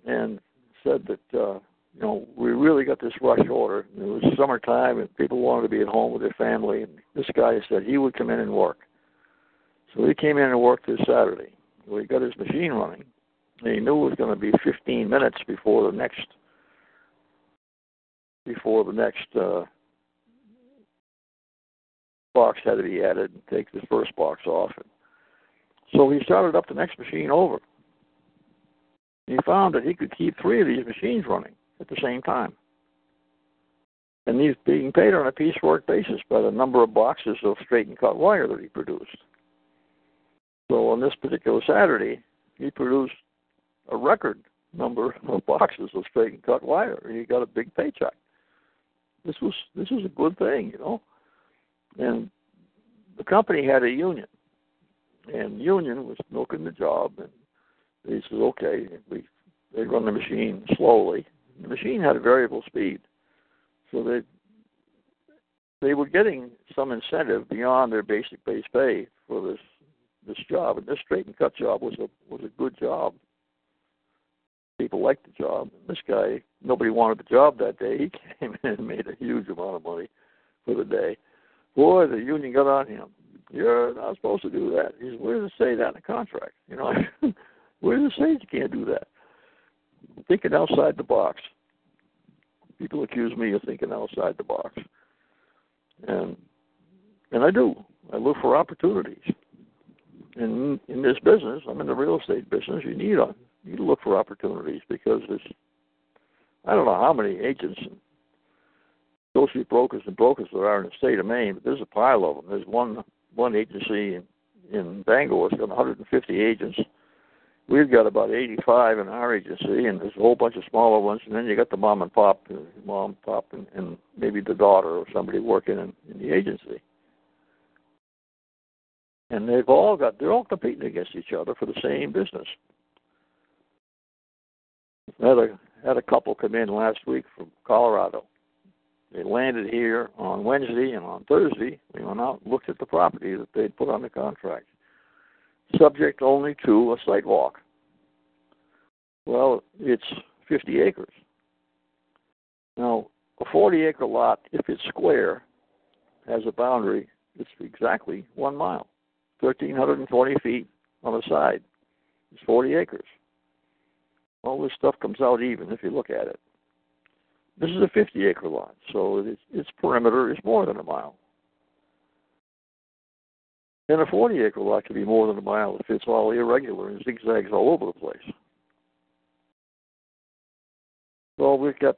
and said that uh, you know we really got this rush order. It was summertime and people wanted to be at home with their family. And this guy said he would come in and work. So he came in and worked this Saturday. Well, he got his machine running. He knew it was going to be 15 minutes before the next before the next uh, box had to be added and take the first box off. And so he started up the next machine over. He found that he could keep three of these machines running at the same time. And he's being paid on a piecework basis by the number of boxes of straight and cut wire that he produced. So on this particular Saturday, he produced a record number of boxes of straight and cut wire, and he got a big paycheck. This was this was a good thing, you know. And the company had a union, and union was milking the job, and they said, okay, we they run the machine slowly. The machine had a variable speed, so they they were getting some incentive beyond their basic base pay for this this job, and this straight and cut job was a was a good job. People liked the job. This guy, nobody wanted the job that day. He came in and made a huge amount of money for the day. Boy, the union got on him. You're not supposed to do that. He said, Where does it say that in the contract? You know, where does it say you can't do that? Thinking outside the box. People accuse me of thinking outside the box, and and I do. I look for opportunities. In in this business, I'm in the real estate business. You need you look for opportunities because there's I don't know how many agents and associate brokers and brokers that are in the state of Maine, but there's a pile of them. There's one one agency in, in Bangor has got 150 agents. We've got about 85 in our agency, and there's a whole bunch of smaller ones. And then you got the mom and pop, uh, mom, pop, and, and maybe the daughter or somebody working in, in the agency. And they've all got they're all competing against each other for the same business. Had a had a couple come in last week from Colorado they landed here on Wednesday, and on Thursday, we went out and looked at the property that they'd put on the contract, subject only to a site walk. Well, it's 50 acres. Now, a 40 acre lot, if it's square, has a boundary that's exactly one mile, 1,320 feet on the side. It's 40 acres. All this stuff comes out even if you look at it. This is a 50 acre lot, so its, its perimeter is more than a mile. And a 40 acre lot can be more than a mile if it's all irregular and zigzags all over the place. Well, we've got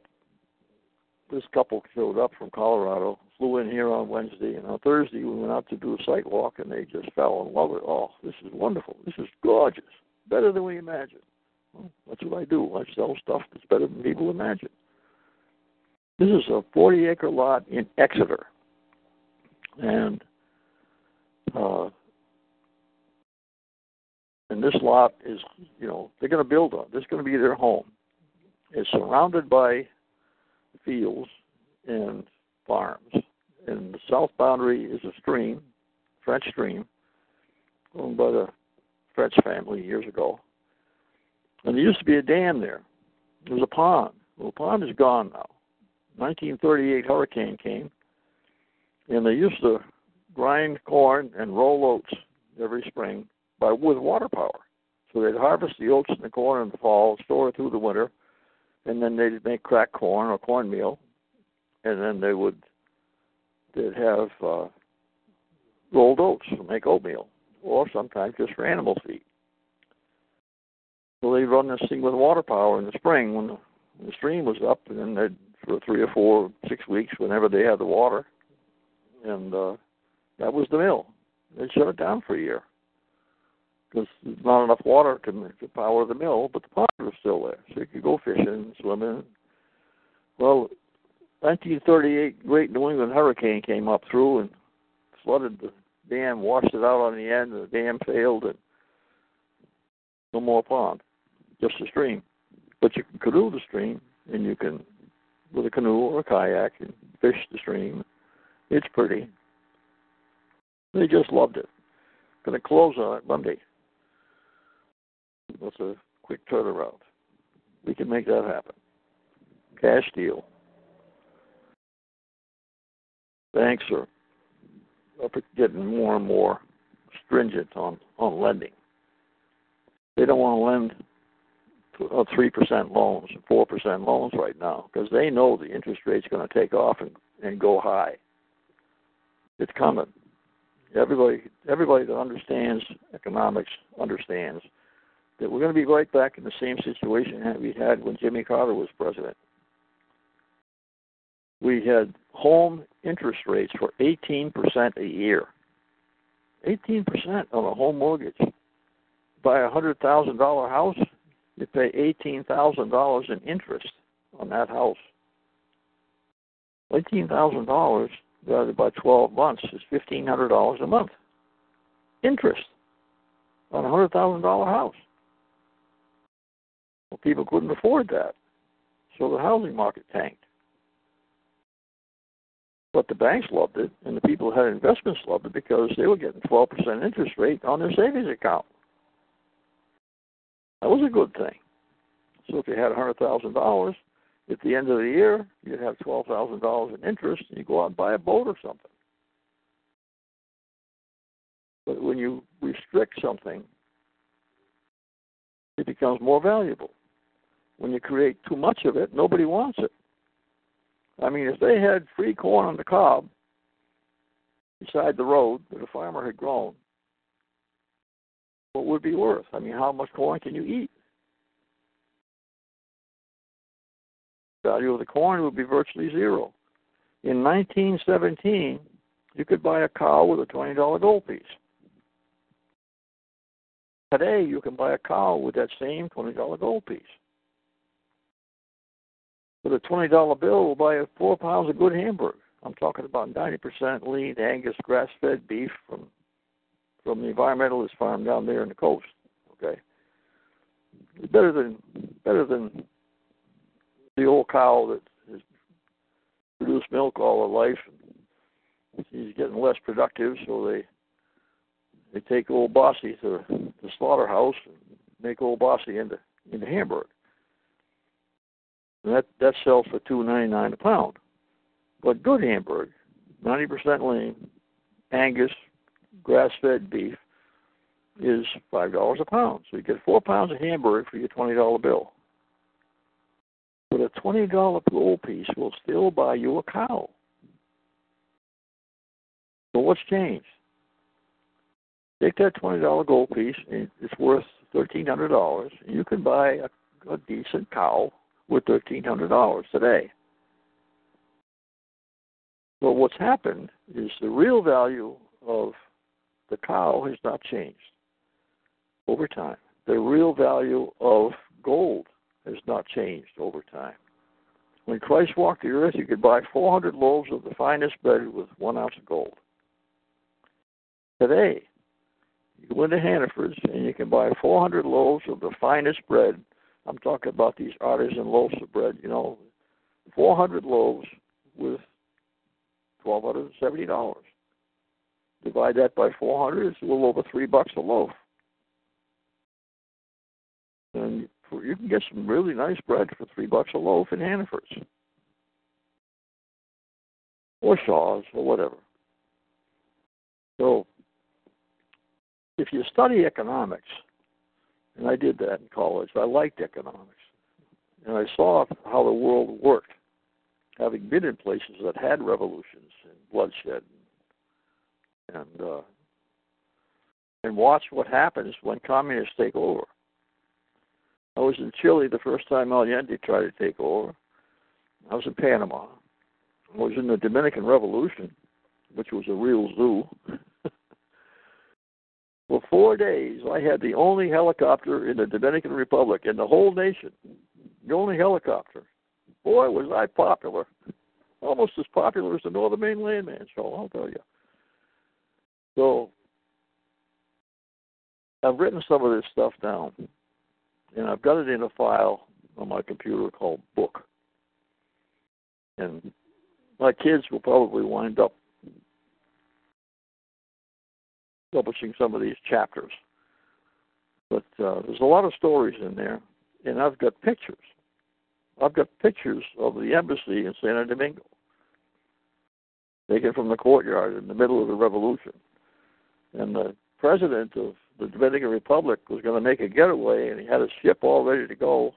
this couple showed up from Colorado, flew in here on Wednesday, and on Thursday we went out to do a site walk, and they just fell in love with it. Oh, this is wonderful. This is gorgeous. Better than we imagined. That's what I do. I sell stuff that's better than people imagine. This is a 40 acre lot in Exeter. And uh, and this lot is, you know, they're going to build on. This is going to be their home. It's surrounded by fields and farms. And the south boundary is a stream, French stream, owned by the French family years ago. And there used to be a dam there. There was a pond. Well, the pond is gone now. 1938 hurricane came, and they used to grind corn and roll oats every spring by with water power. So they'd harvest the oats and the corn in the fall, store it through the winter, and then they'd make cracked corn or cornmeal, and then they would they'd have uh, rolled oats to make oatmeal, or sometimes just for animal feed. So they'd run this thing with water power in the spring when the, stream was up, and then they'd for three or four, six weeks whenever they had the water. and uh, that was the mill. They shut it down for a year because not enough water to, to power the mill, but the pond was still there, so you could go fishing, swimming. Well, 1938 Great New England hurricane came up through and flooded the dam, washed it out on the end, and the dam failed, and no more pond, just a stream. But you can canoe the stream, and you can, with a canoe or a kayak, and fish the stream. It's pretty. They just loved it. Going to close on it Monday. That's a quick turnaround. We can make that happen. Cash deal. Banks are getting more and more stringent on, on lending. They don't want to lend uh, three percent loans, four percent loans right now because they know the interest rate's going to take off and, and go high. It's coming. Everybody, everybody that understands economics understands that we're going to be right back in the same situation that we had when Jimmy Carter was president. We had home interest rates for 18% a year. 18% on a home mortgage. Buy a $100,000 house, you pay $18,000 in interest on that house. $18,000 divided by 12 months is $1,500 a month. Interest on a $100,000 house. Well, people couldn't afford that, so the housing market tanked. But the banks loved it, and the people who had investments loved it because they were getting 12% interest rate on their savings account. That was a good thing. So if you had $100,000, at the end of the year, you'd have $12,000 in interest, and you go out and buy a boat or something. But when you restrict something, it becomes more valuable. When you create too much of it, nobody wants it. I mean, if they had free corn on the cob beside the road that a farmer had grown, what would be worth? I mean, how much corn can you eat? Value of the corn would be virtually zero. In 1917, you could buy a cow with a $20 gold piece. Today, you can buy a cow with that same $20 gold piece. With a $20 bill, we'll buy four pounds of good hamburger. I'm talking about 90% lean Angus grass-fed beef from from the environmentalist farm down there in the coast. Okay, better than better than the old cow that has produced milk all her life. She's getting less productive, so they they take old Bossy to the slaughterhouse and make old Bossy into into Hamburg. And that that sells for two ninety nine a pound. But good Hamburg, ninety percent lean, Angus, grass fed beef, is five dollars a pound. So you get four pounds of hamburger for your twenty dollar bill. But a twenty dollar gold piece will still buy you a cow. So what's changed? Take that twenty dollar gold piece, and it's worth thirteen hundred dollars. You can buy a, a decent cow with thirteen hundred dollars today. But what's happened is the real value of the cow has not changed over time. The real value of gold has not changed over time. When Christ walked the earth, you could buy 400 loaves of the finest bread with one ounce of gold. Today, you go into Hannaford's and you can buy 400 loaves of the finest bread I'm talking about these artisan loaves of bread, you know, 400 loaves with $1,270. Divide that by 400, it's a little over three bucks a loaf. And you can get some really nice bread for three bucks a loaf in Hannaford's. Or Shaw's, or whatever. So, if you study economics, and I did that in college. I liked economics, and I saw how the world worked, having been in places that had revolutions and bloodshed, and uh, and watch what happens when communists take over. I was in Chile the first time Allende tried to take over. I was in Panama. I was in the Dominican Revolution which was a real zoo. For four days, I had the only helicopter in the Dominican Republic in the whole nation. The only helicopter. Boy, was I popular. Almost as popular as the Northern Maine Landman show, I'll tell you. So, I've written some of this stuff down, and I've got it in a file on my computer called Book. And my kids will probably wind up publishing some of these chapters. But uh, there's a lot of stories in there, and I've got pictures. I've got pictures of the embassy in Santo Domingo, taken from the courtyard in the middle of the revolution. And the president of the Dominican Republic was going to make a getaway, and he had a ship all ready to go.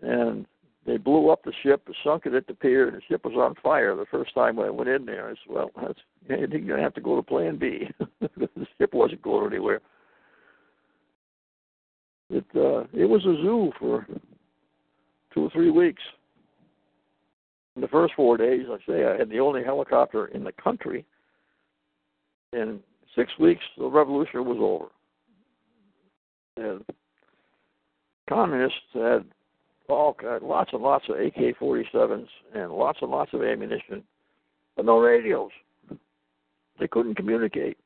And they blew up the ship, sunk it at the pier, and the ship was on fire the first time I went in there. I said, "Well, that's you're going to have to go to Plan B. the ship wasn't going anywhere." It uh, it was a zoo for two or three weeks. In the first four days, I say I had the only helicopter in the country. In six weeks, the revolution was over. And communists had all lots and lots of AK-47s and lots and lots of ammunition, but no radios. They couldn't communicate.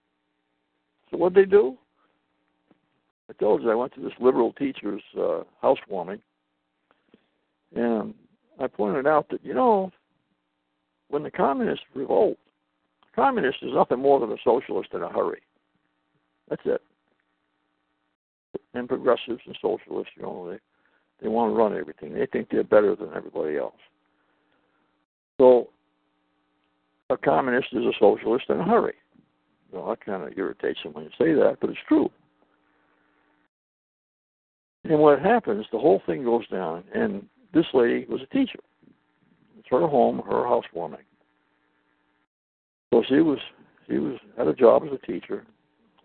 So what did they do? I told you I went to this liberal teacher's uh, housewarming, and I pointed out that you know when the communists revolt, communist is nothing more than a socialist in a hurry. That's it. And progressives and socialists, you know, they they want to run everything. They think they're better than everybody else. So a communist is a socialist in a hurry. Well, that kind of irritates them when you say that, but it's true. And what happens, the whole thing goes down, and this lady was a teacher. It's her home, her housewarming. So she was she was had a job as a teacher,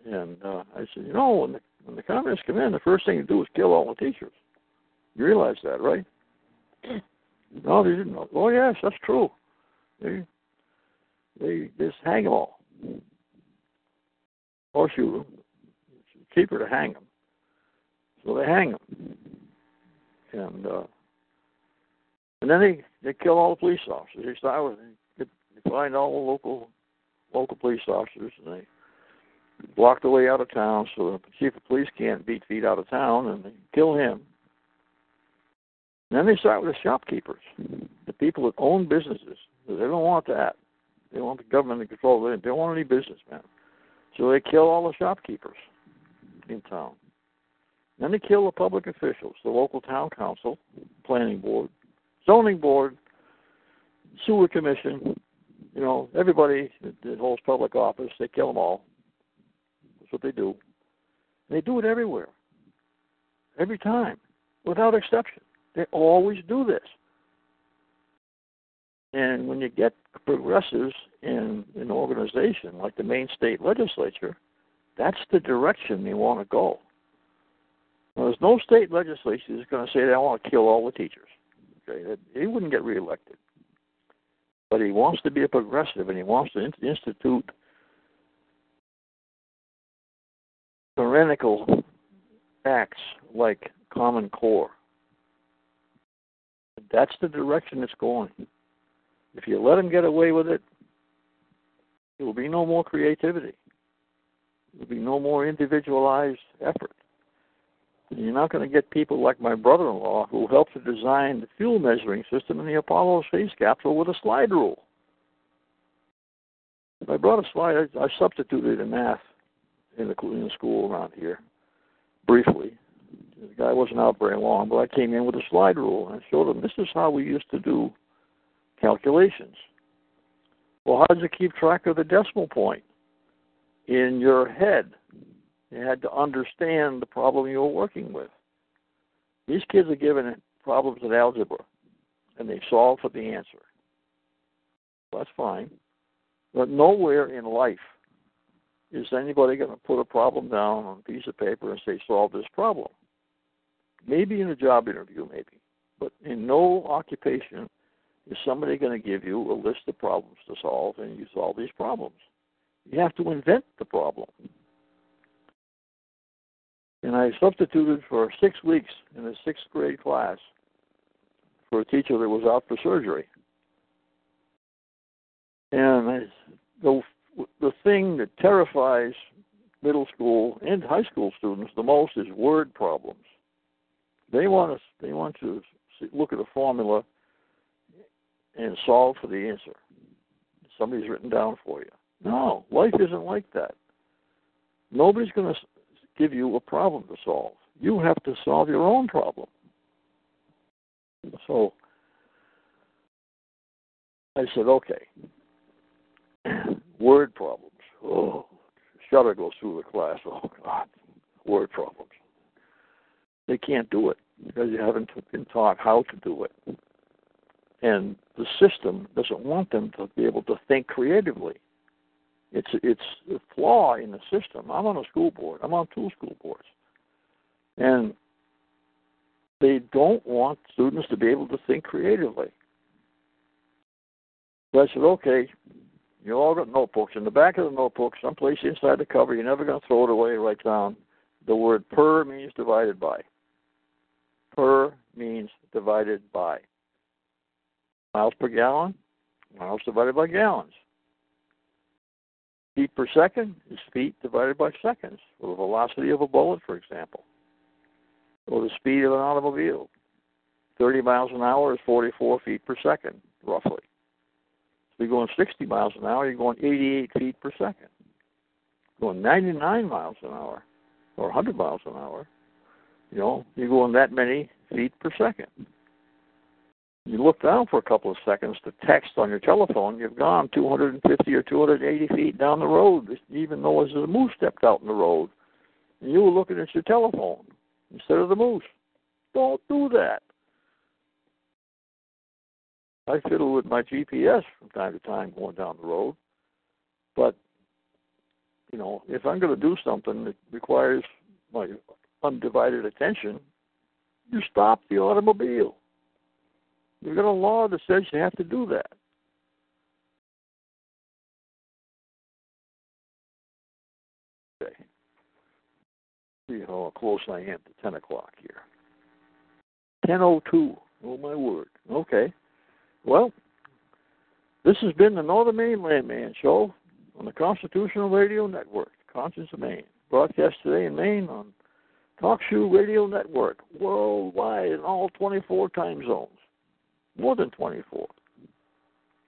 and uh, I said, you know, when the when the communists come in, the first thing to do is kill all the teachers. You realize that, right? no, they didn't know. Oh, yes, that's true. They they just hang them all, or shoot them. It's cheaper to hang them, so they hang them, and uh, and then they they kill all the police officers. They start with find all the local local police officers, and they block the way out of town so the chief of police can't beat feet out of town, and they kill him then they start with the shopkeepers, the people that own businesses. They don't want that. They want the government to control it. They don't want any businessmen. So they kill all the shopkeepers in town. Then they kill the public officials, the local town council, planning board, zoning board, sewer commission, you know, everybody that holds public office, they kill them all. That's what they do. And they do it everywhere. Every time, without exception. They always do this. And when you get progressives in an organization like the Maine state legislature, that's the direction they want to go. Now, there's no state legislature that's going to say they want to kill all the teachers. Okay, he wouldn't get reelected. But he wants to be a progressive, and he wants to institute tyrannical acts like Common Core that's the direction it's going. If you let them get away with it, there will be no more creativity. There will be no more individualized effort. You're not going to get people like my brother-in-law who helped to design the fuel measuring system in the Apollo space capsule with a slide rule. I brought a slide. I, I substituted in math in the, in the school around here briefly the guy wasn't out very long, but I came in with a slide rule and I showed him this is how we used to do calculations. Well, how did you keep track of the decimal point? In your head. You had to understand the problem you were working with. These kids are given problems in algebra and they solve for the answer. That's fine. But nowhere in life is anybody going to put a problem down on a piece of paper and say, solve this problem. Maybe in a job interview, maybe, but in no occupation is somebody going to give you a list of problems to solve and you solve these problems. You have to invent the problem. And I substituted for six weeks in a sixth grade class for a teacher that was out for surgery. And I, the the thing that terrifies middle school and high school students the most is word problems. They want to they want to look at a formula and solve for the answer. Somebody's written down for you. No, life isn't like that. Nobody's going to give you a problem to solve. You have to solve your own problem. So I said, okay, word problems. Oh, shudder goes through the class. Oh, God, word problems. They can't do it because you haven't been taught how to do it. And the system doesn't want them to be able to think creatively. It's it's a flaw in the system. I'm on a school board. I'm on two school boards, and they don't want students to be able to think creatively. So I said, okay, you all got notebooks. In the back of the notebook, someplace inside the cover, you're never going to throw it away. Write down the word per means divided by. Per means divided by. Miles per gallon, miles divided by gallons. Feet per second is feet divided by seconds, or the velocity of a bullet, for example, or the speed of an automobile. 30 miles an hour is 44 feet per second, roughly. If you're going 60 miles an hour, you're going 88 feet per second. Going 99 miles an hour, or 100 miles an hour, you know, you're going that many feet per second you look down for a couple of seconds to text on your telephone, you've gone 250 or 280 feet down the road, even though there's a moose stepped out in the road. And you were looking at your telephone instead of the moose. Don't do that. I fiddle with my GPS from time to time going down the road. But, you know, if I'm going to do something that requires my undivided attention, you stop the automobile. You've got a law that says you have to do that. Okay. See how close I am to 10 o'clock here. 10.02. Oh, my word. Okay. Well, this has been the Northern Maine Landman Show on the Constitutional Radio Network, Conscience of Maine. Broadcast today in Maine on TalkShoe Radio Network, worldwide in all 24 time zones more than 24.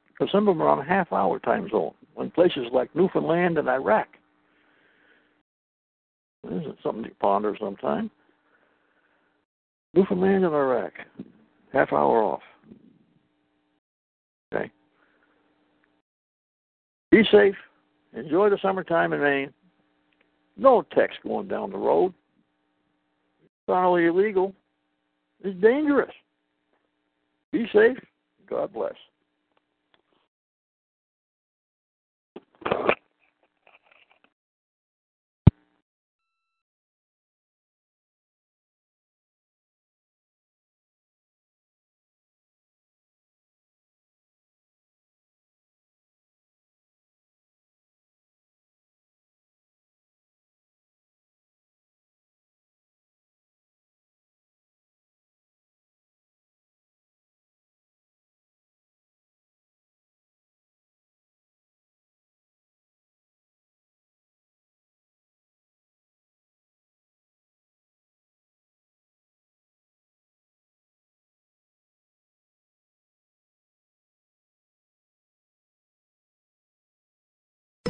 Because some of them are on a half hour time zone in places like Newfoundland and Iraq. Isn't something to ponder sometime? Newfoundland and Iraq, half hour off. Okay. Be safe. Enjoy the summertime in Maine. No text going down the road. It's thoroughly illegal. It's dangerous. Be safe. God bless.